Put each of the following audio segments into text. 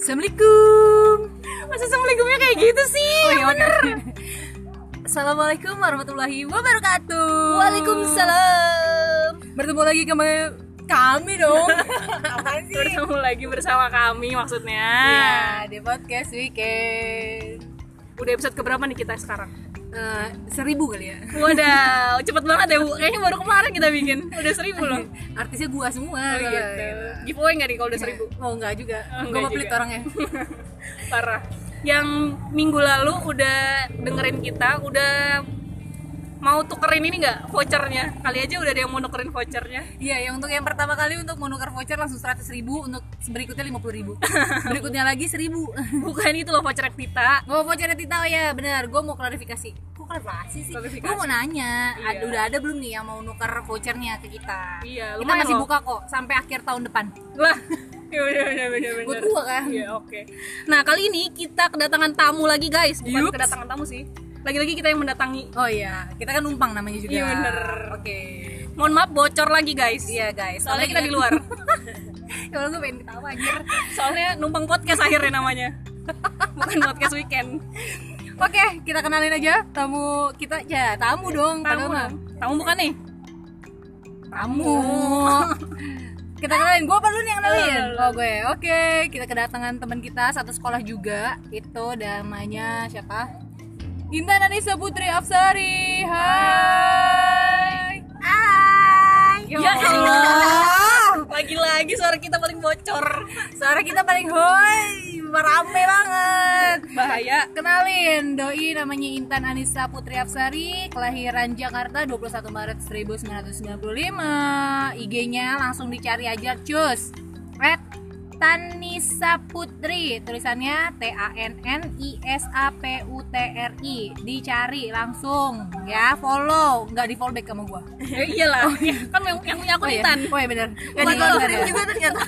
Assalamualaikum. Masa assalamualaikumnya kayak gitu sih? Oh iya bener. Assalamualaikum warahmatullahi wabarakatuh. Waalaikumsalam. Bertemu lagi kami kami dong. Bertemu lagi bersama kami maksudnya. Iya di podcast weekend. Udah episode keberapa nih kita sekarang? Eh, seribu kali ya. Waduh, cepet banget ya bu. Kayaknya baru kemarin kita bikin. Udah seribu loh. Artisnya gua semua. Oh, kalau- gitu. Giveaway nggak nih kalau udah seribu? Oh enggak juga. Oh, enggak mau pelit orangnya. Parah. Yang minggu lalu udah dengerin kita, udah mau tukerin ini nggak vouchernya? Kali aja udah ada yang mau nukerin vouchernya. Iya, yang untuk yang pertama kali untuk menukar voucher langsung seratus ribu, untuk berikutnya lima puluh ribu, berikutnya lagi seribu. Bukan itu loh voucher Tita. Oh, voucher Tita, oh ya benar. Gue mau klarifikasi. Kok klarifikasi sih? Klarifikasi. Gue mau nanya, Iya. ada, udah ada belum nih yang mau nukar vouchernya ke kita? Iya, kita masih loh. buka kok sampai akhir tahun depan. Lah, ya bener bener bener bener. Buat gua kan? Iya, oke. Nah, kali ini kita kedatangan tamu lagi, guys. Bukan Yups. kedatangan tamu sih. Lagi-lagi kita yang mendatangi. Oh iya, kita kan numpang namanya juga. Iya, bener. Oke. Mohon maaf bocor lagi, guys. Iya guys. Soalnya kita di luar. ya Allah gue pengen ketawa anjir. Soalnya numpang podcast akhirnya namanya. Bukan podcast weekend. Oke, kita kenalin aja tamu kita. Ya, tamu dong. Tamu, mah. tamu bukan nih? Tamu. kita kenalin, gue apa lu nih yang kenalin? Lu. Oh gue, oke Kita kedatangan teman kita satu sekolah juga Itu namanya siapa? Intan Anissa Putri Afsari Hai Hai. Ya Ya Allah. Lagi-lagi suara kita paling bocor. Suara kita paling hoi Rame banget Bahaya. Kenalin, doi namanya Intan Anissa Putri Afsari, kelahiran Jakarta 21 Maret 1995. IG-nya langsung dicari aja, cus. Red Tanisa Putri, tulisannya T A N N I S A P U T R I. Dicari langsung ya, follow, nggak di follow back sama gua. Ya iyalah. Kan yang, yang punya aku Oh iya, Intan. oh iya benar. Nggak di follow ya? juga ternyata.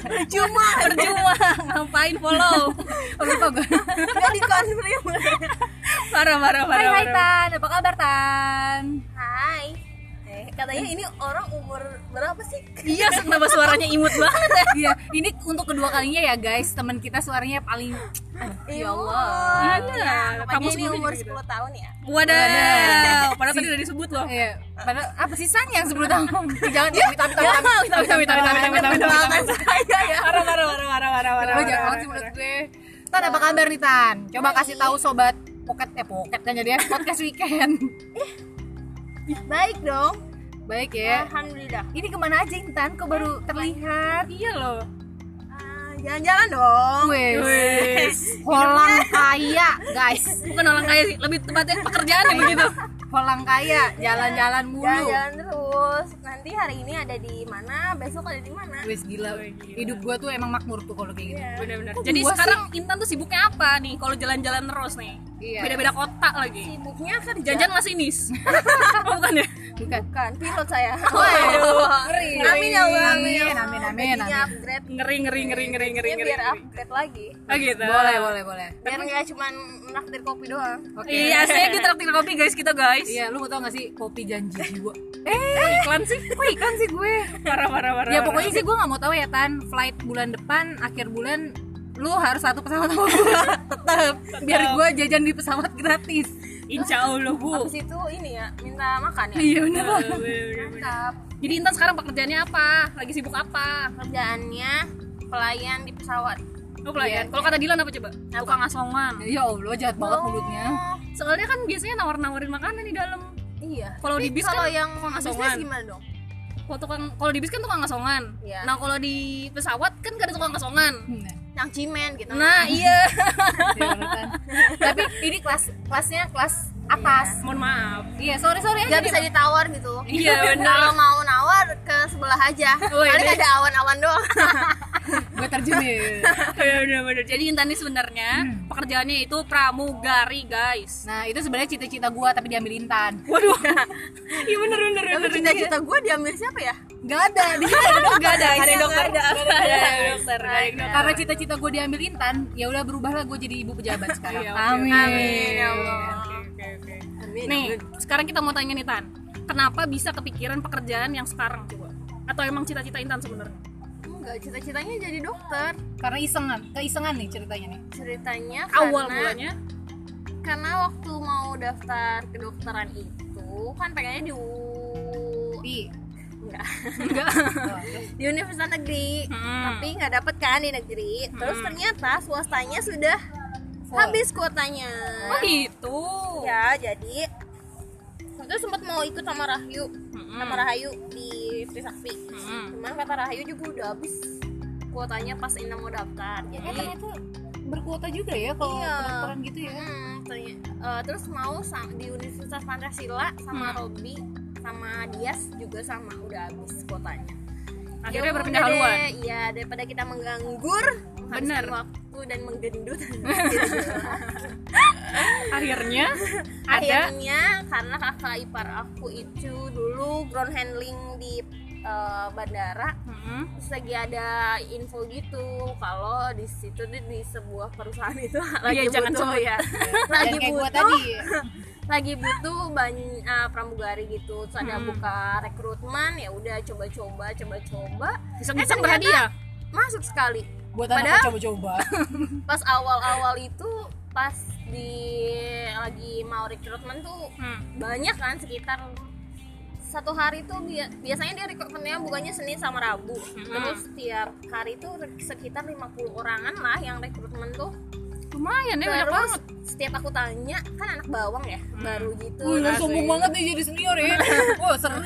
Percuma, percuma. Ngapain follow? Oh, lupa gua. Gak di konfirm. Parah, parah, Hai parah. hai parah. Tan, apa kabar Tan? Hai. Eh, katanya ini orang umur berapa sih? Iya, kenapa suaranya imut banget ya? Iya, ini untuk kedua kalinya ya guys, teman kita suaranya paling ya Allah. Iya, Kamu kamu ini umur gitu. 10 tahun ya? Wadah. Padahal tadi udah disebut loh. Iya, padahal apa sisanya yang 10 tahun? Jangan ya, minta minta Ya, minta, minta, minta, minta, minta, minta, minta, minta. saya ya. Parah, parah, parah, parah, parah, parah. Lo jangan banget sih menurut gue. Tan apa kabar nih Tan? Coba kasih tahu sobat pocket eh pocket kan jadi ya podcast weekend. Baik dong. Baik ya. Alhamdulillah. Ini ke mana aja Intan? Kok baru terlihat? Iya loh. Ah, Jalan-jalan dong. Wes, holang kaya guys. Bukan orang kaya sih, lebih tepatnya pekerjaan ya begitu. Holang kaya, jalan-jalan mulu. Jalan-jalan terus. Nanti hari ini ada di mana, besok ada di mana? Wes gila. Hidup gua tuh emang makmur tuh kalau kayak gitu. Benar-benar. Kok Jadi sekarang Intan tuh sibuknya apa nih? Kalau jalan-jalan terus nih. Iya. Beda-beda kota lagi. Sibuknya kerja. Jajan masinis. oh, bukan ya? Bukan. Bukan, pilot saya. Waduh. Amin ya Allah. Amin, ya Allah. amin, amin, amin. upgrade. Ngeri ngeri ngeri ngeri ngeri Ya, ngeri. biar ngeri. upgrade lagi. Oh gitu. Boleh, boleh, boleh. Biar nggak cuma menakdir kopi doang. Oke. Iya, saya di traktir kopi guys kita guys. Iya, lu mau tau gak sih kopi janji jiwa? Oh, iklan sih. Kok ikan sih gue? Parah parah parah. ya pokoknya sih gue gak mau tahu ya Tan Flight bulan depan, akhir bulan Lu harus satu pesawat sama gue Tetep Biar gue jajan di pesawat gratis Insya Allah bu. Habis itu ini ya, minta makan ya. Iya banget Mantap. Jadi Intan sekarang pekerjaannya apa? Lagi sibuk apa? Kerjaannya pelayan di pesawat. Oh pelayan. Iya. Kalau kata Dilan apa coba? Tukang asongan. Ya Allah jahat banget mulutnya Soalnya kan biasanya nawar-nawarin makanan di dalam. Iya. Kalau di bis kalau kan yang tukang asongan. gimana dong? Kalau tukang kalau di bis kan tukang asongan. Iya. Nah kalau di pesawat kan gak ada tukang asongan. Yang cimen gitu. Nah iya. iya. Tapi ini kelas kelasnya kelas atas Mohon maaf. Iya sorry sorry aja nggak bisa ditawar gitu. Iya, benar. Kalau mau nawar ke sebelah aja. Oh, iya. Paling ada awan-awan doang. Gue terjun Iya benar-benar. Jadi Intan ini sebenarnya pekerjaannya itu pramugari guys. Nah itu sebenarnya cita-cita gue tapi diambil Intan Waduh. Iya bener bener Tapi bener. cita-cita gue diambil siapa ya? Gak ada di sini ada dokter. Gak ada. Ada dokter. Ada dokter. Karena cita-cita gue diambil Intan, ya udah berubahlah gue jadi ibu pejabat sekarang. Iya, oke. Amin. Amin, ya Allah. Nih, sekarang kita mau tanya nih Tan. Kenapa bisa kepikiran pekerjaan yang sekarang coba? Atau emang cita-cita Intan sebenarnya? Nggak cita-citanya jadi dokter. Karena isengan keisengan nih ceritanya nih. Ceritanya awal karena mulanya? Karena waktu mau daftar kedokteran itu kan pengennya di enggak enggak terus di universitas negeri. Hmm. tapi nggak dapet kan di negeri. Terus ternyata swastanya sudah Full. habis kuotanya. Oh gitu? Ya jadi. Itu sempat mau ikut sama Rahyu. Mm-mm. sama Rahayu di Trisakti Mm-mm. cuman kata Rahayu juga udah habis kuotanya pas Ina mau daftar eh, jadi ternyata berkuota juga ya kalau Iya. kedokteran gitu ya Hmm, terny- eh, terus mau di Universitas Pancasila sama Hmm. Robi sama Dias juga sama udah habis kuotanya. akhirnya Ya berpindah haluan Iya daripada kita mengganggur, Bener. waktu dan menggendut. akhirnya ada Akhirnya karena kakak ipar aku itu dulu ground handling di eh, bandara, terus lagi ada info gitu kalau di situ di, di sebuah perusahaan itu lagi Iya, jangan butuh. sebut. Ya. lagi butuh. tadi. Lagi butuh banyak pramugari gitu. Terus ada Hmm. buka rekrutmen ya udah coba-coba coba-coba. Iseng-iseng Eh, berhadiah masuk sekali. Buat anak coba-coba. pas awal-awal itu pas di lagi mau rekrutmen tuh Hmm. banyak kan sekitar satu hari tuh bia- biasanya dia rekrutmennya bukannya Senin sama Rabu. Terus tiap hari tuh sekitar 50 orangan lah yang rekrutmen tuh. Lumayan ya banyak banget. setiap aku tanya kan anak bawang ya baru gitu. Wih, Nah, sombong banget nih jadi senior ya. Wah seru.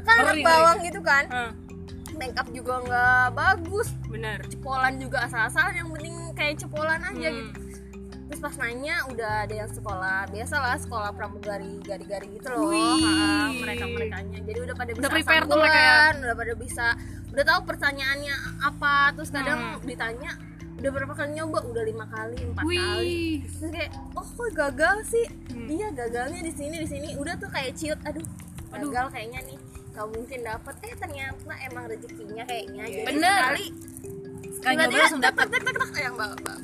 Kan anak bawang gitu kan. Hmm, make up juga nggak bagus. Bener. Cepolan juga asal-asalan yang penting kayak cepolan aja Hmm. gitu terus pas nanya udah ada yang sekolah biasalah sekolah pramugari gari-gari gitu loh Wih. mereka merekanya jadi udah pada bisa Udah prepare tuh mereka ya? udah pada bisa udah tahu pertanyaannya apa terus kadang Hmm. ditanya udah berapa kali nyoba udah lima kali empat kali terus kayak oh kok gagal sih Hmm. iya gagalnya di sini di sini udah tuh kayak ciut aduh Aduh. gagal kayaknya nih gak mungkin dapet eh ternyata emang rezekinya kayaknya Iya. jadi Bener. sekali sekali nyoba langsung dapet tek tek tek yang bawa bawa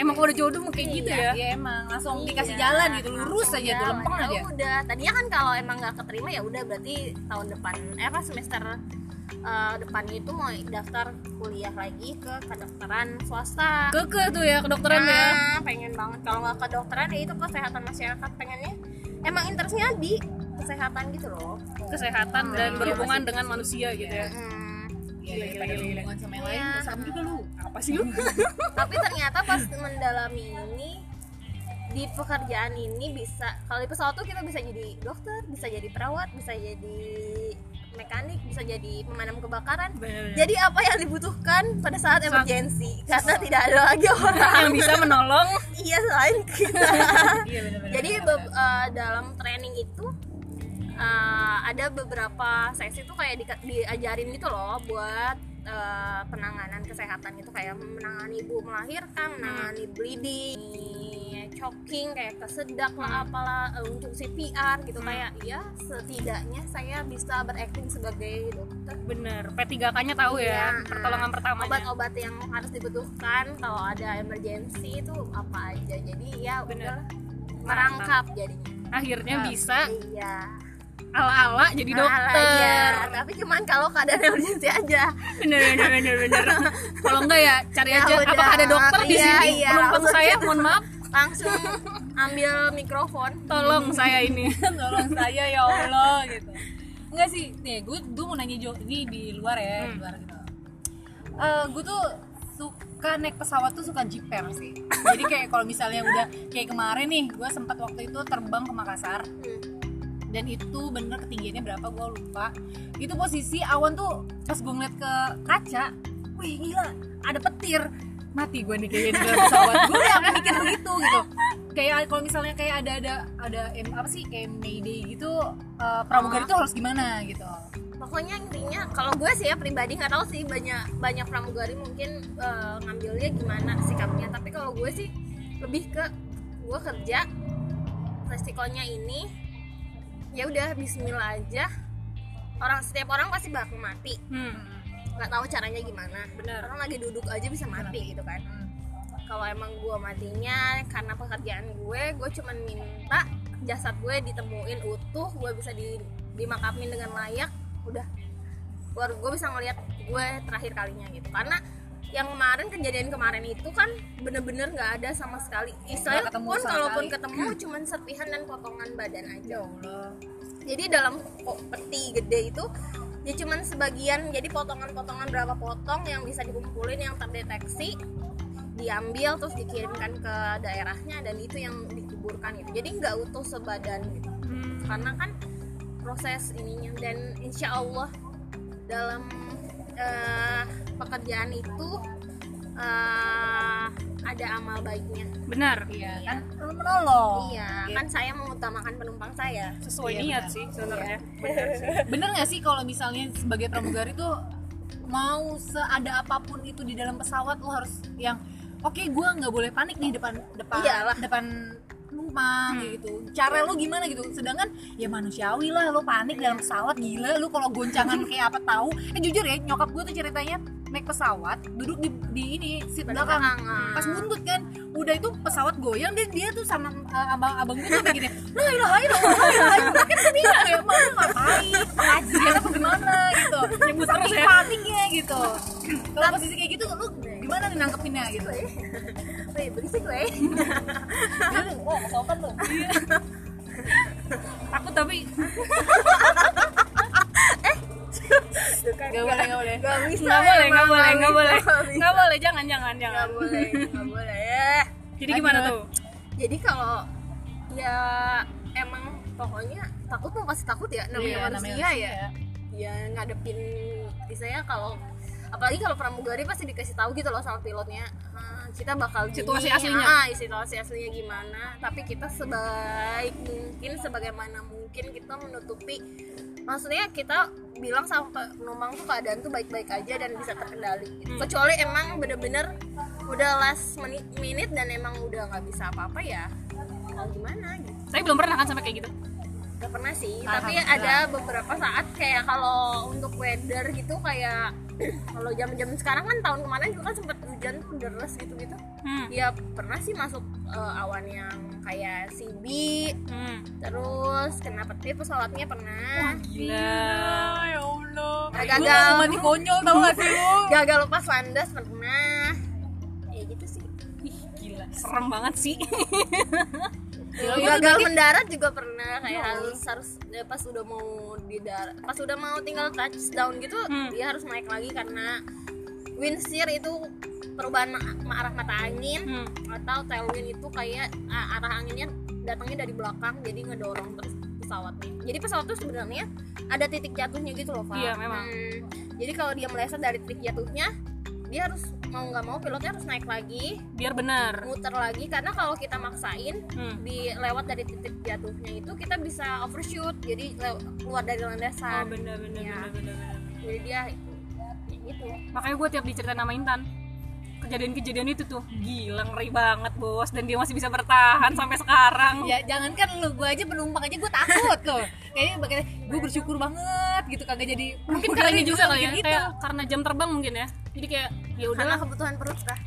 emang kalau udah jodoh mau kayak gitu ya. Iya emang. Langsung dikasih Iya, jalan gitu lurus aja tuh jalan. lempeng Ya aja udah tadinya kan kalau emang nggak keterima ya udah berarti tahun depan eh apa semester eh, depannya itu mau daftar kuliah lagi ke kedokteran swasta. Keke tuh ya kedokteran ya. Nah, pengen banget. Kalau nggak kedokteran ya itu kesehatan masyarakat pengennya emang interestnya di kesehatan gitu loh. Kesehatan dan Iya, berhubungan masih- dengan manusia gitu ya. Hmm. Iya, daripada berhubungan sama yang lain Iya. sama juga lu apa sih lu tapi ternyata pas mendalami ini di pekerjaan ini bisa kalau di pesawat tuh kita bisa jadi dokter bisa jadi perawat bisa jadi mekanik bisa jadi pemadam kebakaran. Bener-bener. jadi apa yang dibutuhkan pada saat emergensi karena tidak ada lagi orang. yang bisa menolong. Iya selain kita. Iya jadi eh, dalam training itu eh, ada beberapa sesi tuh kayak di- diajarin gitu loh buat eh, penanganan kesehatan itu kayak menangani ibu melahirkan, menangani bleeding, choking kayak kesedak lah apalah eh, untuk CPR gitu. Kayak ya setidaknya saya bisa berakting sebagai dokter. Bener P3K nya tahu Iya, ya pertolongan pertamanya. Obat-obat yang harus dibutuhkan kalau ada emergency itu apa aja. Jadi ya Bener. udah merangkap jadinya. Akhirnya bisa iya ala-ala jadi Alah, dokter. iya. tapi cuman kalau keadaan emergency aja. Bener bener bener bener. Kalau enggak ya cari Ya aja udah. apakah ada dokter di Iya, sini? iya, penumpang saya mohon maaf. Langsung ambil mikrofon. Tolong saya ini. Tolong saya ya Allah gitu. Enggak sih nih gue gue mau nanya Jo ini di luar ya di Hmm. luar gitu. Eh gue tuh suka naik pesawat tuh suka jiper sih. Jadi kayak kalau misalnya udah kayak kemarin nih gue sempat waktu itu terbang ke Makassar. Hmm. Dan itu bener ketinggiannya berapa gue lupa. Itu posisi awan tuh pas gue ngeliat ke kaca wih gila ada petir. Mati gue nih kayaknya di dalam pesawat. Gue udah mikir begitu gitu. Kayak kalau misalnya kayak ada ada ada em, apa sih kayak mayday gitu eh, pramugari itu harus gimana gitu. Pokoknya intinya kalau gue sih ya pribadi nggak tahu sih banyak banyak pramugari mungkin eh, ngambilnya gimana sikapnya. Tapi kalau gue sih lebih ke gue kerja resikonya ini ya udah Bismillah aja. Orang setiap orang pasti bakal mati. Hmm. nggak tahu caranya gimana. Benar. orang lagi duduk aja bisa mati gitu kan. Hmm. kalau emang gue matinya karena pekerjaan gue gue cuman minta jasad gue ditemuin utuh gue bisa di, dimakamin dengan layak udah. Baru gue bisa ngeliat gue terakhir kalinya gitu. Karena yang kemarin kejadian kemarin itu kan bener-bener nggak ada sama sekali. Istilahnya Nggak ketemu pun kalaupun sekali. ketemu cuman serpihan dan potongan badan aja. Ya Allah. Jadi dalam peti gede itu ya cuman sebagian. Jadi potongan-potongan berapa potong yang bisa dikumpulin yang terdeteksi diambil terus dikirimkan ke daerahnya dan itu yang dikuburkan gitu. Jadi nggak utuh sebadan gitu. Hmm. karena kan proses ininya. Dan insya Allah dalam eh, pekerjaan itu eh, ada amal baiknya. Benar. Iya kan? Lu menolong. Iya kan saya mengutamakan penumpang saya. Sesuai Iya, niat benar. sih sebenarnya. Benar sih. Bener nggak sih kalau misalnya sebagai pramugari tuh mau seada apa pun itu di dalam pesawat lo harus yang oke gua nggak boleh panik nih depan depan Iyalah. depan penumpang gitu. Cara lo gimana gitu? Sedangkan ya manusiawi lah lo panik dalam pesawat gila lo kalau goncangan kayak apa tahu. Eh jujur ya nyokap gue tuh ceritanya naik pesawat duduk di, di ini seat belakang. Belakangan. pas buntut kan udah itu pesawat goyang dia dia tuh sama uh, abang abang gue tuh kayak gini lah ilah ilah ilah kan tadi kayak mau ngapain? Ngajian apa gimana? Gitu. Nyebut terus ya. paniknya gitu. Kalau posisi kayak gitu lu gimana nih nangkepinnya? Gitu. Wih, berisik weh. Wah kesopan lu. Takut tapi gak boleh gak boleh. Gak bisa nggak boleh emang, nggak boleh nggak boleh. Nggak boleh jangan jangan jangan. boleh nggak boleh ya. Jadi gimana tuh? Jadi kalau ya emang pokoknya takut tuh pasti takut ya namanya Iya, manusia namanya ya. ya ngadepin misalnya kalau apalagi kalau pramugari pasti dikasih tahu gitu loh sama pilotnya "Ah, kita bakal gini, Situasi aslinya. ah, situasi aslinya gimana tapi kita sebaik mungkin sebagaimana mungkin kita menutupi maksudnya kita bilang sama penumpang tuh keadaan tuh baik-baik aja dan bisa terkendali gitu. Hmm. kecuali emang bener-bener udah last menit, minute dan emang udah nggak bisa apa-apa ya mau gimana gitu saya belum pernah kan sampai kayak gitu Gak pernah sih, tapi ada beberapa saat kayak kalau untuk weather gitu kayak kalau jam-jam sekarang kan tahun kemarin juga kan sempet hujan tuh deras gitu-gitu. hmm. Ya pernah sih masuk eh, awan yang kayak CB, Hmm. terus kena petir pesawatnya pernah. gila ya Allah Nah, gagal. mau mati konyol tau gak sih lu Gagal lepas landas pernah. Ya gitu sih. Ih, gila serem banget sih gagal berarti- mendarat juga pernah kayak Ya harus harus ya pas udah mau di darat pas udah mau tinggal touchdown gitu Hmm. dia harus naik lagi karena wind shear itu perubahan ma- arah mata angin hmm. atau tailwind itu kayak ah, arah anginnya datangnya dari belakang jadi ngedorong terus pesawatnya jadi pesawat tuh sebenarnya ada titik jatuhnya gitu loh Pak Iya, memang. Hmm, jadi kalau dia meleset dari titik jatuhnya dia harus mau nggak mau pilotnya harus naik lagi biar benar muter lagi karena kalau kita maksain hmm. di lewat dari titik jatuhnya itu kita bisa overshoot jadi keluar dari oh landasan bener bener Ya. bener bener bener. jadi dia ya gitu makanya gue tiap diceritain nama Intan kejadian-kejadian itu tuh. Gila ngeri banget bos. Dan dia masih bisa bertahan sampai sekarang. Ya jangankan lu gue aja penumpang aja gue takut tuh. Kayaknya bagaimana gue bersyukur banget gitu. Kagak jadi mungkin karena ini juga kali ya gitu. kayak karena jam terbang mungkin ya. Jadi kayak ya karena udahlah. kebutuhan perut kah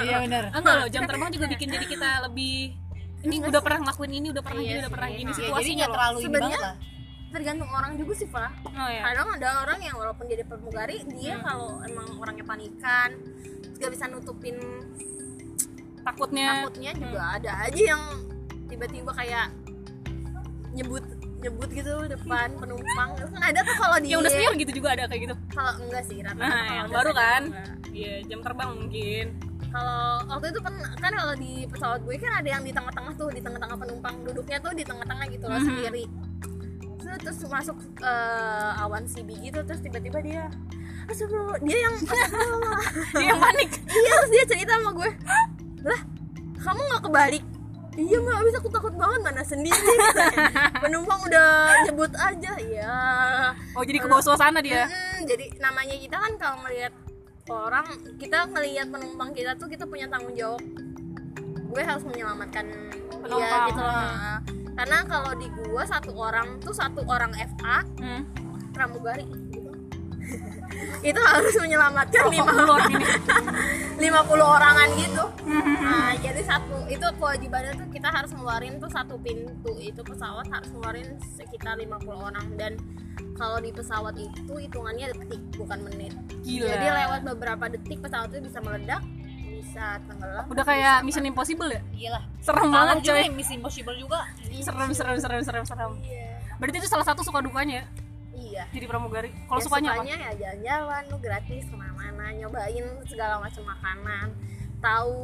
iya benar. Enggak loh jam terbang juga bikin jadi kita lebih ini udah pernah ngelakuin ini udah pernah Iya gini udah pernah sih. gini Nah, ya, jadi situasinya nggak loh. terlalu ini Sebenarnya- banget lah tergantung orang juga sih pak. Oh ya kadang ada orang yang walaupun jadi pramugari dia Hmm. kalau emang orangnya panikan gak bisa nutupin takutnya. takutnya juga ada aja yang tiba-tiba kayak nyebut nyebut gitu depan penumpang. Itu kan ada tuh kalau di yang udah senior gitu juga ada kayak gitu? Kalau enggak sih rata nah yang baru kan? iya jam terbang mungkin. Kalau waktu itu kan kan kalau di pesawat gue kan ada yang di tengah-tengah tuh di tengah-tengah penumpang duduknya tuh di tengah-tengah gitu loh Mhm. sendiri terus, terus masuk eh, awan CB gitu terus tiba-tiba dia Astagfirullah, dia yang astagfirullah. dia yang panik. Iya. Terus dia cerita sama gue lah kamu nggak kebalik? Iya mbak. Abis aku takut banget mana sendiri? Penumpang udah nyebut aja. Ya oh jadi ke bawah suasana dia? Mm, jadi namanya kita kan kalau ngelihat orang kita ngelihat penumpang kita tuh kita punya tanggung jawab. Gue harus menyelamatkan dia Penumpang. gitu loh karena kalau di gua satu orang tuh satu orang FA hmm. pramugari. Itu harus menyelamatkan lima Oh, Lord, ini. 50 orangan gitu. Nah jadi satu itu kewajibannya tuh kita harus ngeluarin tuh satu pintu. Itu pesawat harus ngeluarin sekitar 50 orang. Dan kalau di pesawat itu hitungannya detik bukan menit. Gila. jadi lewat beberapa detik pesawat itu bisa meledak bisa tenggelam. Udah kayak Mission Impossible ya? Iyalah. serem banget coy. yang Miss Impossible juga. serem serem serem serem serem. Iya. Berarti itu salah satu suka dukanya ya? Iya. Jadi pramugari. Kalau Ya, sukanya apa? sukanya ya jalan-jalan lu gratis ke mana-mana nyobain segala macam makanan. Tahu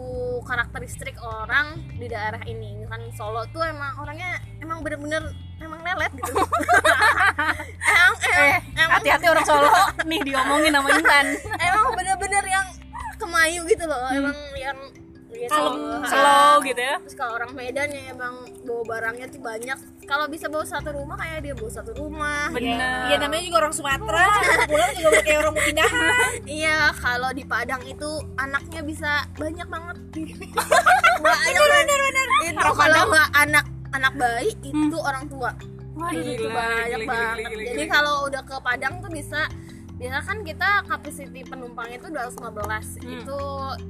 karakteristik orang di daerah ini. Kan Solo tuh emang orangnya emang bener-bener emang lelet gitu. Emang emang, eh hati-hati orang Solo. Nih diomongin sama Intan. Emang bener-bener yang kemayu gitu loh Hmm. emang yang ya, slow, Solo. slow gitu ya Terus kalau orang Medan ya emang bawa barangnya tuh banyak kalau bisa bawa satu rumah kayak dia bawa satu rumah bener Iya namanya juga orang Sumatera. Pulang juga kayak orang pindahan. Iya, kalau di Padang itu anaknya bisa banyak banget. banyak bener, bener, Itu kalau nggak anak anak bayi itu orang tua. Wah, itu gila, banyak gila, gila, banget. gila, gila, Jadi gila. kalau udah ke Padang tuh bisa biasa kan kita kapasiti penumpangnya itu 215 Hmm. itu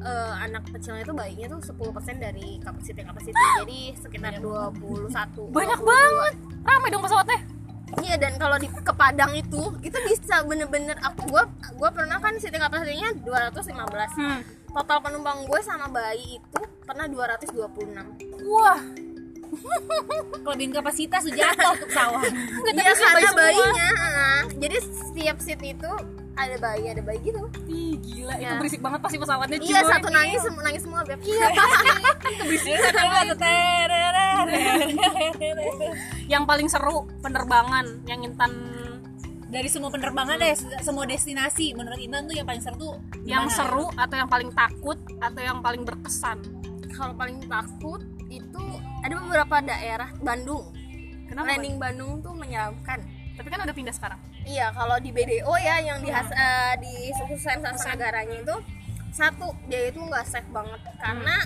eh, anak kecilnya itu bayinya tuh 10% dari kapasiti kapasiti jadi sekitar 21 banyak 22. banget. Ramai dong pesawatnya. Iya dan kalau di ke Padang itu itu bisa bener-bener aku gua gua pernah kan sitting kapasitinya 215 hmm. total penumpang gue sama bayi itu pernah 226 wah Kelebihan kapasitas tuh jatuh ke pesawat. iya karena bayinya jadi setiap seat itu ada bayi ada bayi gitu. Ih, gila itu Ya. berisik banget pasti pesawatnya iya cuy. satu nangis semua nangis semua beb. Iya yang paling seru penerbangan yang Intan Dari semua penerbangan deh, semua. Destinasi menurut Intan tuh yang paling seru tuh yang seru atau yang paling takut atau yang paling berkesan? Kalau paling takut itu ada beberapa daerah Bandung. Kenapa landing Bandung? Tuh menyeramkan. Tapi kan udah pindah sekarang. Iya, kalau di BDO ya yang di has, eh, di khususan sasa negaranya itu satu dia itu nggak safe banget. Karena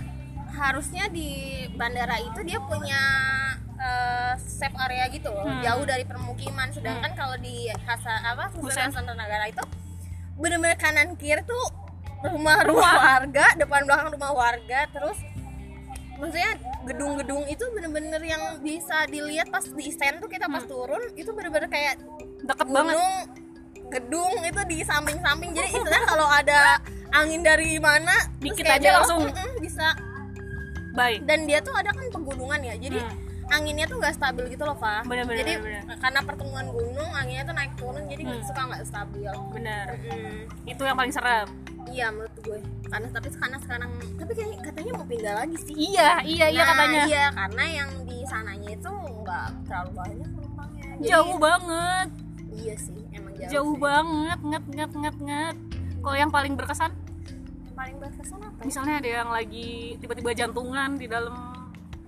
harusnya di bandara itu dia punya eh, safe area gitu loh, Hmm. jauh dari permukiman. Sedangkan kalau di hasa apa sasa negara itu bener-bener kanan kiri tuh rumah-rumah warga, depan belakang rumah warga, terus maksudnya gedung-gedung itu bener-bener yang bisa dilihat pas di stand tuh kita pas turun itu bener-bener kayak deket banget. gunung gedung itu di samping-samping. Jadi istilahnya kalau ada angin dari mana Dikit aja belok, langsung. bisa. Baik dan dia tuh ada kan pegunungan ya jadi Hmm. Anginnya tuh nggak stabil gitu loh pak Bener, bener, jadi bener, bener. karena pertemuan gunung anginnya tuh naik turun jadi Hmm. suka nggak stabil. Bener. Mm, itu yang paling serem. Iya menurut gue. Karena tapi karena sekarang tapi kayak katanya mau pindah lagi sih. Iya iya iya Nah, katanya. iya karena yang di sananya itu nggak terlalu banyak penumpangnya. Jadi, jauh banget. Iya sih emang jauh, jauh sih. banget nget nget nget nget. Kalau yang paling berkesan? Paling berkesan apa ya? misalnya ada yang lagi tiba-tiba jantungan di dalam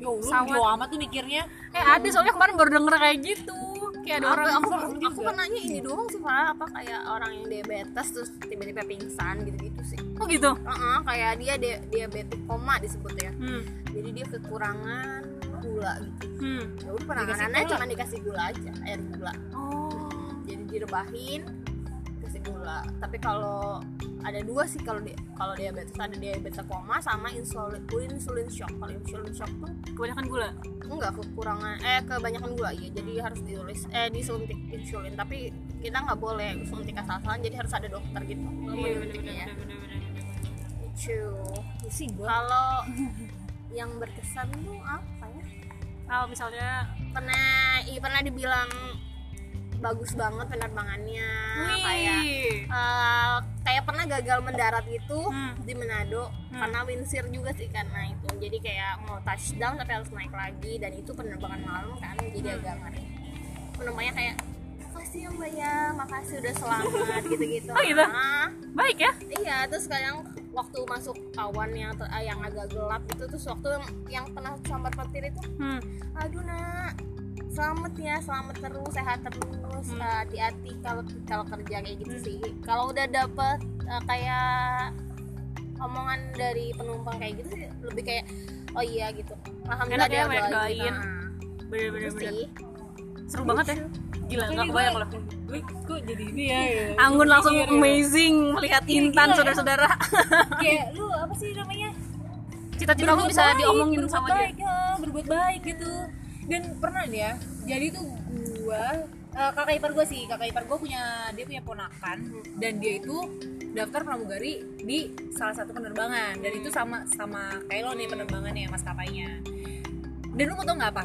Yo, lu Pesawat. yo amat tuh mikirnya. eh ada soalnya kemarin baru denger kayak gitu kayak ada orang aku, aku, juga. aku kenanya ini doang sih Farah apa kayak orang yang diabetes terus tiba-tiba pingsan gitu-gitu sih oh gitu Heeh, kayak dia dia- diabetes koma disebut ya hmm. jadi dia kekurangan gula gitu Hmm. ya udah penanganannya cuma dikasih gula aja air gula oh jadi direbahin gula tapi kalau ada dua sih kalau di, kalau diabetes ada diabetes koma sama insulin insulin shock. Kalau insulin shock tuh kebanyakan gula? Enggak kekurangan eh kebanyakan gula. Ya jadi harus ditulis eh disuntik insulin. Tapi kita nggak boleh suntik asal-asalan jadi harus ada dokter gitu. Iya, menyuntiknya. Lucu. Pusing gua. kalau yang berkesan tuh apa ya? Kalau misalnya pernah iya pernah dibilang bagus banget penerbangannya kayak wih eh, kayak pernah gagal mendarat gitu Hmm. di Manado Hmm. karena windsir juga sih karena itu jadi kayak mau touchdown tapi harus naik lagi dan itu penerbangan malam kan jadi Hmm. agak ngeri penumpangnya kayak makasih ya mbak ya makasih udah selamat gitu-gitu Oh, gitu? Ah, baik ya iya terus kadang waktu masuk awan yang ter- yang agak gelap gitu terus waktu yang pernah sambar petir itu hmm. aduh nak selamat ya selamat terus sehat terus Hmm. eh, hati-hati kalau kalau kerja kayak gitu Hmm. sih kalau udah dapet eh, kayak omongan dari penumpang kayak gitu sih lebih kayak oh iya gitu alhamdulillah Enak ya, dia banyak doain doain. kita. bener bener Itu bener sih seru banget ya gila nggak gue- kebayang loh gue kok jadi ini ya, ya. Anggun langsung ya. amazing melihat Iya, Intan gila. saudara-saudara kayak lu apa sih namanya cita-cita Berbuat bisa baik, diomongin berbuat sama dia baik, ya, berbuat baik gitu dan pernah nih ya jadi tuh gua eh, kakak ipar gue sih kakak ipar gue punya dia punya ponakan dan dia itu daftar pramugari di salah satu penerbangan. Dan itu sama sama kayak lo nih penerbangannya maskapainya dan lu mau tau nggak apa?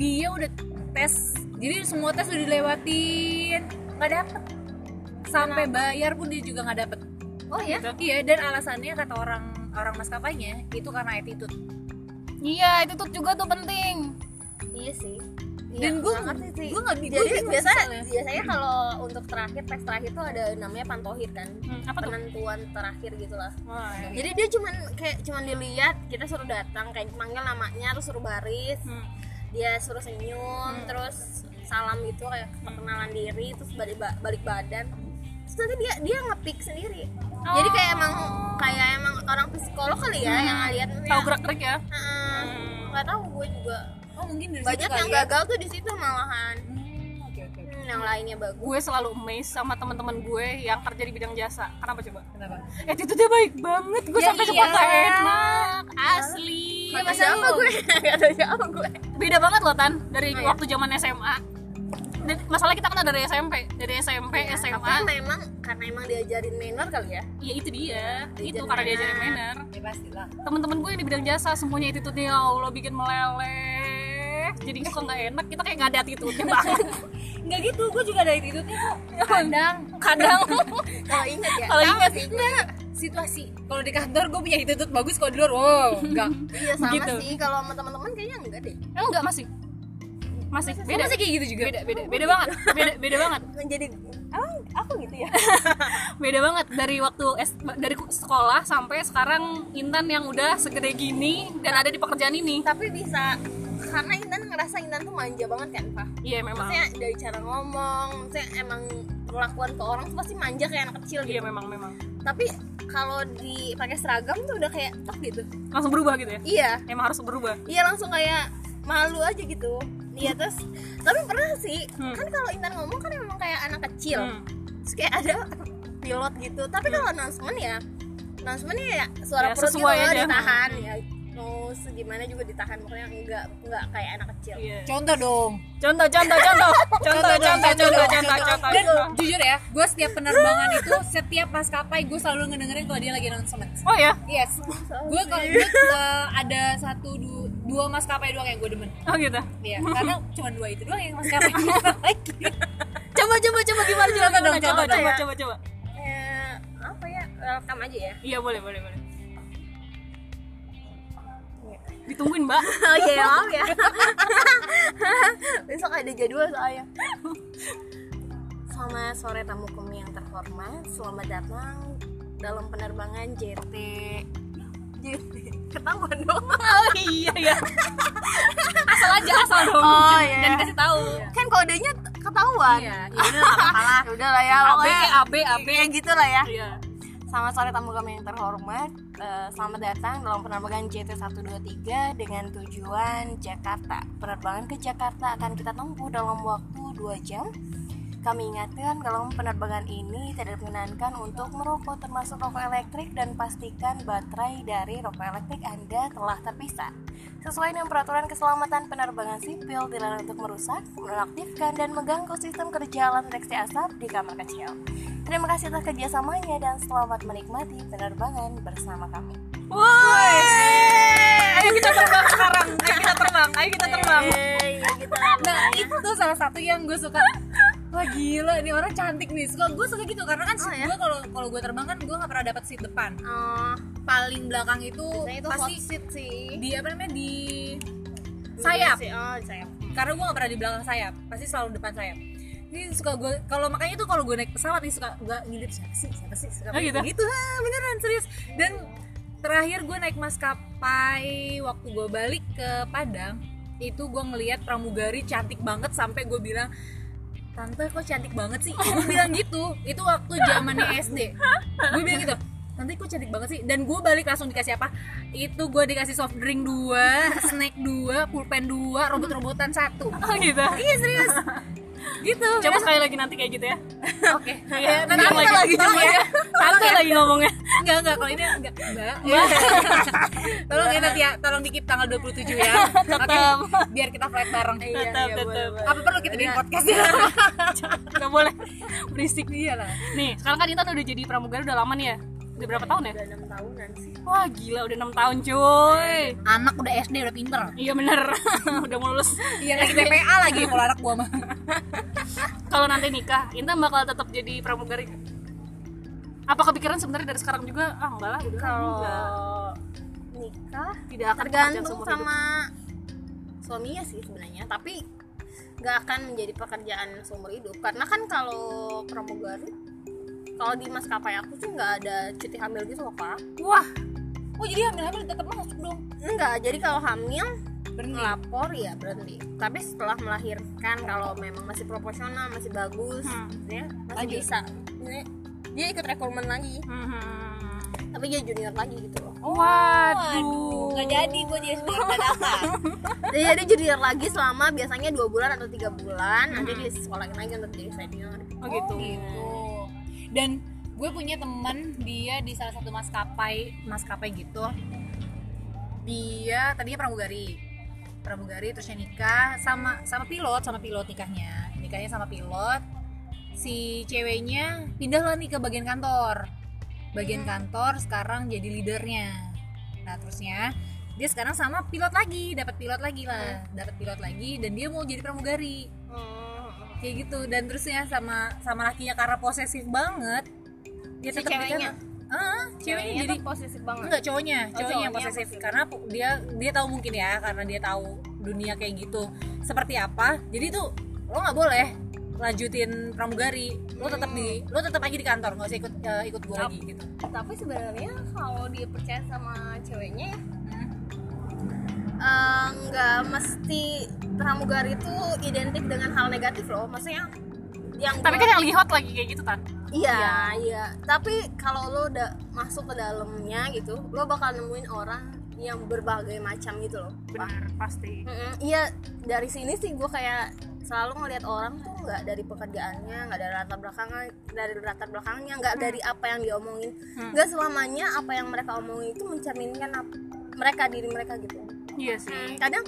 dia udah tes jadi semua tes udah dilewatin nggak dapet. Sampai bayar pun dia juga nggak dapet. Oh ya iya dan alasannya kata orang orang maskapainya itu karena attitude. Iya itu tuh juga tuh penting iya sih. Dan Iya, gua- nggak jadi gua bingung biasa soalnya. biasanya kalau untuk terakhir tes terakhir tuh ada namanya pantohir kan. Hmm, apa tuh? Penentuan terakhir gitu lah. Wah, iya. jadi dia cuman kayak cuman dilihat kita suruh datang kayak manggil namanya terus suruh baris. Hmm. dia suruh senyum terus salam gitu kayak perkenalan diri terus balik ba- balik badan. Terus nanti dia dia ngepick sendiri. Jadi kayak emang kayak emang orang psikolog kali ya yang ngeliat tahu gerak gerik ya? Heeh. nggak tahu gue juga oh mungkin dari banyak situ yang kali ya. gagal tuh di situ malahan. Hmm, oke. Hmm, yang lainnya bagus. Gue selalu amazed sama teman-teman gue yang kerja di bidang jasa. Kenapa coba? Kenapa? Eh itu dia baik banget. Gue Ya sampai iya. suka enak asli. Ya masa apa gue? Ada siapa gue? Beda banget loh tan dari Oh, iya? waktu zaman SMA dan masalah kita kan dari SMP dari SMP Ya, SMA tapi memang karena emang diajarin manner kali ya. Ya itu dia. Itu Diajarin karena diajarin manner. ya pastilah. Teman-teman gue yang di bidang jasa semuanya attitude-nya ya Allah bikin meleleh jadi suka nggak enak kita kayak nggak ada attitude-nya banget. Nggak gitu gue juga ada attitude kok kadang. Kadang. Kalau inget ya. Kalau inget, sih situasi. Kalau di kantor gue punya attitude bagus kalau di luar wow enggak. Iya sama Begitu. sih. Kalau sama teman-teman kayaknya enggak deh. Enggak masih? Masih. Beda. masih kayak gitu juga? Beda beda. Beda banget. beda beda banget. Jadi oh, aku gitu ya? Beda banget. Dari waktu S- dari sekolah sampai sekarang Intan yang udah segede gini dan ada di pekerjaan ini. Tapi bisa karena Intan ngerasa Intan tuh manja banget kan Pak? Iya memang. Maksudnya dari cara ngomong maksudnya emang perlakuan ke orang tuh pasti manja kayak anak kecil iya gitu. memang memang. Tapi kalau dipakai seragam tuh udah kayak tok gitu. Langsung berubah gitu ya? Iya. Emang harus berubah? Iya langsung kayak malu aja gitu. Iya terus tapi pernah sih Hmm. kan kalau Intan ngomong kan emang kayak anak kecil. Hmm. terus kayak ada pilot gitu. Tapi kalau announcement ya announcement ya suara Ya, perut gitu aja. ditahan ya mau segimana juga ditahan pokoknya enggak enggak kayak anak kecil. Iya. contoh dong. Contoh contoh contoh. Contoh contoh contoh contoh contoh dan jujur ya gue setiap penerbangan itu setiap maskapai gue selalu ngedengerin kalau dia lagi announcement. Oh ya yes. Gue kalau gue ada satu du- dua maskapai doang yang gue demen. Oh gitu? Iya, karena cuma dua itu doang yang maskapai lagi. coba coba coba gimana coba dong, coba coba ya. coba coba. Eh, apa ya? Welcome aja ya. Iya boleh boleh boleh ditungguin mbak. Oh iya ya, maaf ya. Besok ada jadwal soalnya. Selamat sore tamu kami yang terhormat. Selamat datang dalam penerbangan JT JT ketahuan dong. Oh iya ya asal aja asal dong. Oh, iya. dan kasih tahu. Kan kodenya ketahuan. Iya, ya udah lah, ya udah lah ya AB pokoknya AB AB kayak gitu lah ya. Iya Selamat sore tamu kami yang terhormat. Eh, selamat datang dalam penerbangan JT123 dengan tujuan Jakarta. Penerbangan ke Jakarta akan kita tempuh dalam waktu 2 jam. Kami ingatkan dalam penerbangan ini tidak diperkenankan untuk merokok termasuk rokok elektrik dan pastikan baterai dari rokok elektrik Anda telah terpisah. Sesuai dengan peraturan keselamatan penerbangan sipil dilarang untuk merusak, menonaktifkan, dan mengganggu sistem kerja alat deteksi asap di kamar kecil. Terima kasih atas kerjasamanya dan selamat menikmati penerbangan bersama kami. Woi, ayo kita terbang sekarang. Ayo kita terbang. Ayo kita terbang. Nah, itu salah satu yang gue suka. Wah gila, ini orang cantik nih. Suka gue suka gitu karena kan Oh, ya? gue kalau kalau gue terbang kan gue nggak pernah dapat seat depan. Oh, Paling belakang itu itu pasti hot seat sih. di apa namanya di sayap. Oh, di sayap. Karena gue nggak pernah di belakang sayap, pasti selalu depan sayap. Ini suka gue kalau makanya tuh kalau gue naik pesawat nih suka gue ngintip siapa sih siapa sih siapa Oh, gitu? gitu ha, beneran serius dan terakhir gue naik maskapai waktu gue balik ke Padang itu gue ngelihat pramugari cantik banget sampai gue bilang tante kok cantik banget sih? Gue bilang gitu. Itu waktu zamannya SD gue bilang gitu tante kok cantik banget sih? Dan gue balik langsung dikasih apa? Itu gue dikasih soft drink dua snack dua pulpen dua robot-robotan satu. Oh gitu. iya serius gitu. Coba sekali lagi nanti kayak gitu ya. Oke. Iya, nanti diam kita lagi. Tolong coba ya santai lagi ngomongnya. Enggak enggak. Kalau ini enggak. Enggak tolong ya nanti ya. Tolong dikip tanggal 27 ya. Oke. Biar kita flight bareng. Tetap tetap. apa perlu kita di podcast? Ya nggak boleh. Berisik. Iya lah. Nih sekarang kan Intan udah jadi pramugari udah lama nih ya. Udah berapa tahun ya? Udah enam tahunan sih. Wah gila. Udah enam tahun cuy. Anak udah SD udah pinter. Iya bener. Udah mau lulus iya lagi TPA lagi kalau anak gua mah kalau nanti nikah Intan bakal tetap jadi pramugari apa kepikiran sebenarnya dari sekarang juga? Ah enggak lah kalau nikah tidak akan tergantung sama suaminya sih sebenarnya tapi nggak akan menjadi pekerjaan seumur hidup. Karena kan kalau pramugari kalau di maskapai aku sih nggak ada cuti hamil gitu loh pak hidup. wah oh jadi hamil-hamil tetap masuk dong? Enggak jadi kalau hamil berhenti melapor ya berhenti tapi setelah melahirkan kalau memang masih proporsional masih bagus Hmm. ya masih Lanjut. bisa. Ini- dia ikut rekrutmen lagi. Hmm. tapi dia junior lagi gitu loh. Waduh. Nggak jadi gua jadi dadakan. Jadi dia junior lagi selama biasanya dua bulan atau tiga bulan. Nanti dia sekolahin lagi untuk jadi senior. Oh gitu. Gitu. Dan gue punya temen dia di salah satu maskapai maskapai gitu. Dia tadinya pramugari. Pramugari terusnya nikah sama sama pilot sama pilot nikahnya. Nikahnya sama pilot. Si ceweknya pindah lah nih ke bagian kantor. Bagian kantor sekarang jadi leadernya. Nah terusnya dia sekarang sama pilot lagi dapat pilot lagi lah. Dapat pilot lagi dan dia mau jadi pramugari. Kayak gitu. Dan terusnya sama sama lakinya karena posesif banget dia Si tetap ceweknya? ah ceweknya jadi posesif banget. Enggak cowoknya. Oh, cowoknya yang cowoknya posesif. posesif. karena dia dia tahu mungkin ya karena dia tahu dunia kayak gitu. Seperti apa? Jadi tuh lo nggak boleh lanjutin pramugari. Lo tetap di lo tetap aja di kantor. Nggak usah ikut eh, ikut gue lagi gitu. tapi sebenarnya kalau dia percaya sama ceweknya ya Hmm. nggak mesti pramugari itu identik dengan hal negatif loh. Maksudnya yang tapi gua- kan yang lagi hot lagi kayak gitu kan iya iya. tapi kalau lo udah masuk ke dalamnya gitu lo bakal nemuin orang yang berbagai macam gitu loh benar pasti. Mm-mm, iya dari sini sih gue kayak selalu ngelihat orang tuh nggak dari pekerjaannya nggak dari latar belakangnya dari latar belakangnya nggak dari apa yang diomongin. Hmm. nggak selamanya apa yang mereka omongin itu mencerminkan mereka diri mereka gitu. Iya sih. Hmm, kadang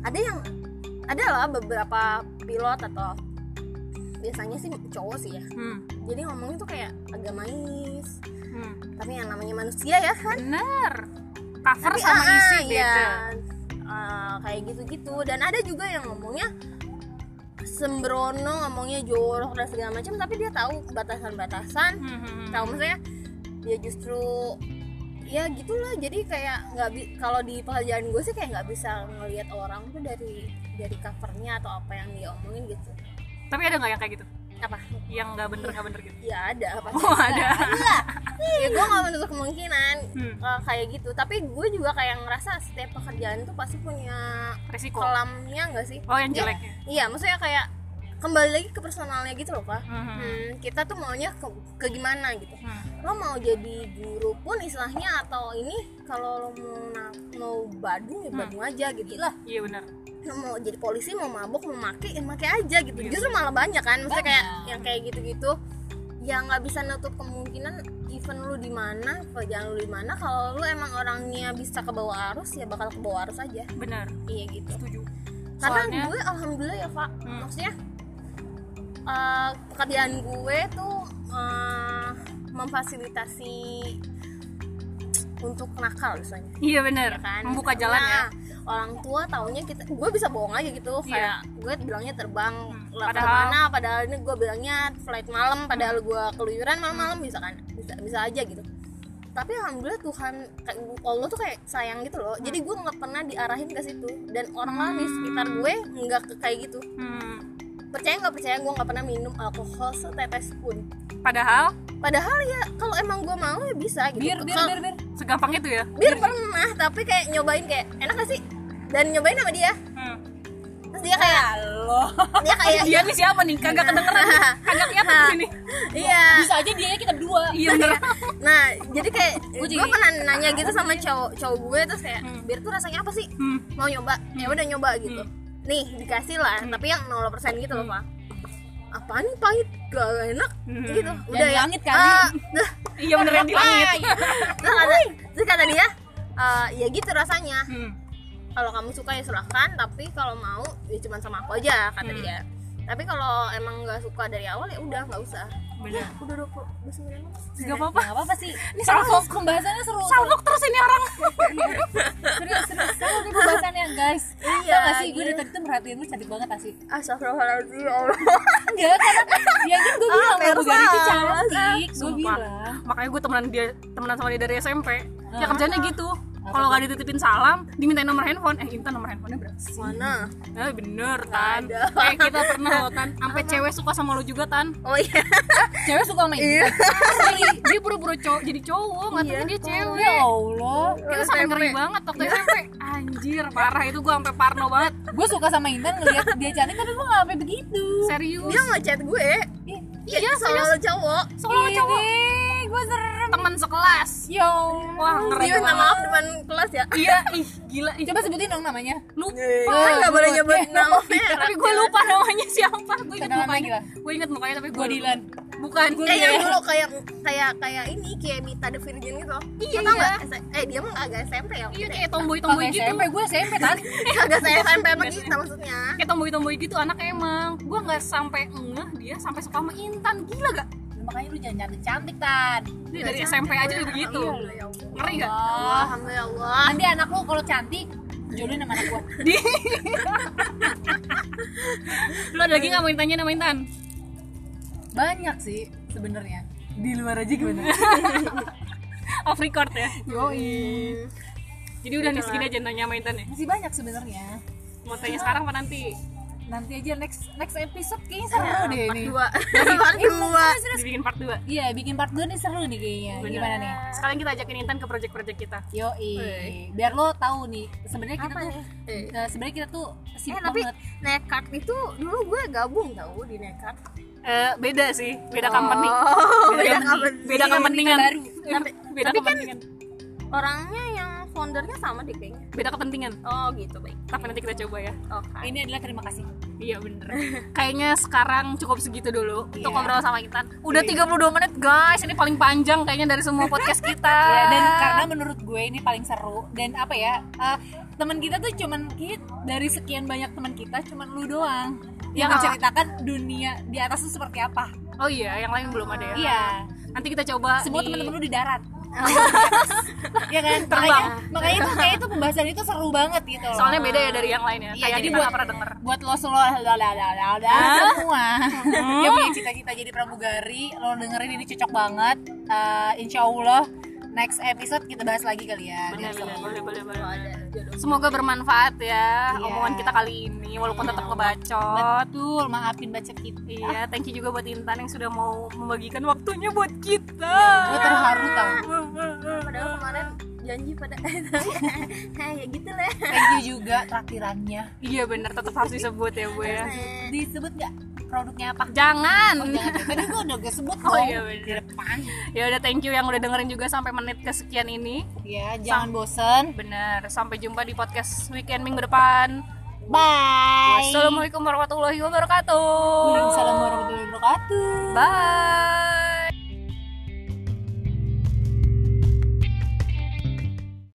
ada yang ada lah beberapa pilot atau biasanya sih cowok sih ya. Hmm. jadi ngomongin tuh kayak agamais Hmm. tapi yang namanya manusia ya kan? Benar cover tapi sama ah, isi iya. beda Ah, kayak gitu-gitu. Dan ada juga yang ngomongnya sembrono ngomongnya jorok dan segala macam tapi dia tahu batasan-batasan. Hmm, hmm, hmm. tahu maksudnya dia justru ya gitulah. Jadi kayak nggak bi- kalau di pekerjaan gue sih kayak nggak bisa ngelihat orang tuh dari dari covernya atau apa yang dia omongin gitu tapi ada nggak yang kayak gitu? Apa? Yang nggak bener nggak bener gitu? Ya ada apa oh ada. Ya gue nggak menutup kemungkinan Hmm. eh, kayak gitu. Tapi gue juga kayak ngerasa setiap pekerjaan itu pasti punya resiko. kelamnya nggak sih? Oh yang Ya, jeleknya. Iya maksudnya kayak kembali lagi ke personalnya gitu loh pak Hmm, hmm. Hmm, kita tuh maunya ke, ke gimana gitu. Hmm. lo mau jadi guru pun istilahnya atau ini kalau lo mau mau badung ya Hmm. badung aja gitu lah. Iya benar mau jadi polisi mau mabuk mau maki ya maki aja gitu. Iya. justru malah banyak kan maksudnya kayak yang kayak gitu-gitu. Yang nggak bisa nutup kemungkinan event lu di mana kerjaan lu di mana. Kalau lu emang orangnya bisa ke bawah arus ya bakal ke bawah arus aja. Benar. Iya gitu. Setuju. Karena Soalnya- gue alhamdulillah ya pak. Hmm. maksudnya eh, pekerjaan gue tuh eh, memfasilitasi untuk nakal misalnya. Iya benar. Kan? Membuka jalan ya. Nah, orang tua taunya kita gue bisa bohong aja gitu. Iya. kayak gue bilangnya terbang Hmm, lah padahal- mana padahal ini gue bilangnya flight malam padahal gue keluyuran malam-malam bisa kan? Bisa bisa aja gitu. Tapi alhamdulillah Tuhan kayak Allah tuh kayak sayang gitu loh. Jadi gue nggak pernah diarahin ke situ. Dan orang-orang di sekitar gue nggak kayak gitu. Hmm. Percaya nggak percaya gue nggak pernah minum alkohol setetes pun. Padahal? Padahal ya kalau emang gue mau ya bisa gitu. Bir bir bir bir. Segampang itu ya? Bir pernah tapi kayak nyobain kayak enak gak sih? Dan nyobain sama dia. Hmm. terus dia kayak halo. dia kayak dia nih siapa nih? Kagak kedengeran kagak kelihatan di sini iya. Bisa aja dia kita berdua iya bener. nah jadi kayak gue pernah nanya gitu sama cowok cowok gue terus kayak Hmm. bir tuh rasanya apa sih? Hmm. mau nyoba? Ya udah nyoba gitu. Hmm. Nih dikasih lah tapi yang 0% gitu loh pak. Apa nih pahit? Gak enak. Hmm. gitu. Udah ya. langit kali. Ah, dah. iya bener yang di langit. Terus kata, terus kata dia "Eh, ya gitu rasanya. Hmm. kalau kamu suka ya silahkan tapi kalau mau ya cuma sama aku aja kata Hmm. dia. Tapi kalau emang nggak suka dari awal ya udah nggak usah bener udah 29 menit gak apa-apa Gak apa-apa sih. Ini. Pembahasannya seru. salvok terus ini orang Serius, serius. Seru nih pembahasannya, guys. Iya, Tau gak sih, gue iya. dari tadi tuh merhatiin lu cantik banget asik. Astagfirullahaladzim ya Allah Enggak, karena ya kan gue bilang Ah, kalau Bugari itu cantik. Gue bilang. makanya gue temenan dia temenan sama dia dari SMP ya Ah. kerjanya gitu kalau tuh? gak dititipin salam dimintain nomor handphone. Eh Intan nomor handphonenya berapa sih? Mana? Eh bener Tan. Ada. Eh kita pernah loh Tan. Sampai cewek suka sama lo juga Tan. Oh iya. Cewek suka main. Iya. Asli, Dia pura-pura cowok jadi cowok Nggak tahu Iya. dia cewek. Ya Allah. Kita sampai ngeri banget waktu SMP. Anjir parah itu gue sampai parno banget. Gue suka sama Intan ngeliat dia cantik tapi gue gak sampai begitu. Serius? Dia ngechat gue. Ih, iya selalu cowok. Selalu cowok Gue serem. Teman sekelas Yo. Wah ngeri dia minta maaf depan kelas ya Iya ih gila ih. Coba sebutin dong namanya. Lupa kan nggak boleh nyebut Eh, namanya Tapi gue lupa namanya siapa Gue inget mukanya. Gue inget mukanya tapi Gue Dilan. Bukan eh yang dulu kayak kayak kayak ini kayak Mita the Virgin gitu Iya, Lo tau iya. nggak? eh dia mah agak SMP ya Iya kayak tomboy-tomboy Pakai gitu SMP, gue SMP kan. agak saya SMP begitu maksudnya Kayak tomboy-tomboy gitu anak emang Gue gak sampai ngeh dia sampai suka sama Intan Gila gak? Makanya lu jangan cantik-cantik tan. Dia dari SMP aja udah begitu ya Ngeri gak? Allah. Alhamdulillah Nanti anak lu kalau cantik jodohin sama anak gue. Di Lu ada lagi gak mau tanya nama Intan? Banyak sih sebenarnya. Di luar aja gimana? Off record ya Yoi. Jadi udah nih segini aja nanya sama Intan ya Masih banyak sebenarnya. Mau tanya sekarang apa nanti? Nanti aja next next episode kayaknya seru deh part nih. dua part dua Dibikin part 2 Iya, bikin part 2 nih seru nih kayaknya. Gimana nih? Sekalian kita ajakin Intan ke project-project kita Yoi. Biar lo tahu nih, sebenarnya kita Apa tuh? Eh. eh, sebenarnya kita tuh eh sibuk tapi banget. nekat itu dulu gue gabung tau di nekat Eh, Beda sih, beda company oh, beda company. company. Beda kepentingan baru. tapi, Beda kan kepentingan orangnya yang foundernya sama deh kayaknya Beda kepentingan oh gitu baik Tapi nanti kita coba ya oke Ini adalah terima kasih. Iya bener Kayaknya sekarang cukup segitu dulu Untuk Iya. ngobrol sama Intan Udah 32 menit guys Ini paling panjang kayaknya dari semua podcast kita Ya, dan karena menurut gue ini paling seru dan apa ya? eh, teman kita tuh cuman kit dari sekian banyak teman kita cuman lu doang yang Ya. menceritakan dunia di atas itu seperti apa. Oh iya yang lain belum ada ya Iya. Nanti kita coba Semua di- teman-teman lu di darat. Iya kan? Terbang. Makanya, makanya itu kayak itu pembahasan itu seru banget gitu loh. Soalnya beda ya dari yang lain ya Kayak jadi buat pernah denger buat lo solo semua yang punya cita-cita jadi pramugari lo dengerin ini cocok banget Eh, insya Allah next episode kita bahas lagi kali ya Bener, bener, boleh, boleh, boleh. ada jodoh Semoga bermanfaat ya Iya. omongan kita kali ini walaupun tetap ngebacot. betul maafin baca kita Iya, thank you juga buat Intan yang sudah mau membagikan waktunya buat kita. gue terharu tau padahal kemarin janji pada ya gitu lah thank you juga traktirannya Iya bener, tetap harus disebut ya bu ya. disebut nggak produknya apa Jangan. oh, jangan tadi gue udah gue sebut Oh, dong iya, di depan Ya udah thank you yang udah dengerin juga sampai menit kesekian ini. ya jangan bosen Bener, sampai jumpa di podcast weekend minggu depan. bye Wassalamualaikum warahmatullahi wabarakatuh. Waalaikumsalam warahmatullahi wabarakatuh Bye.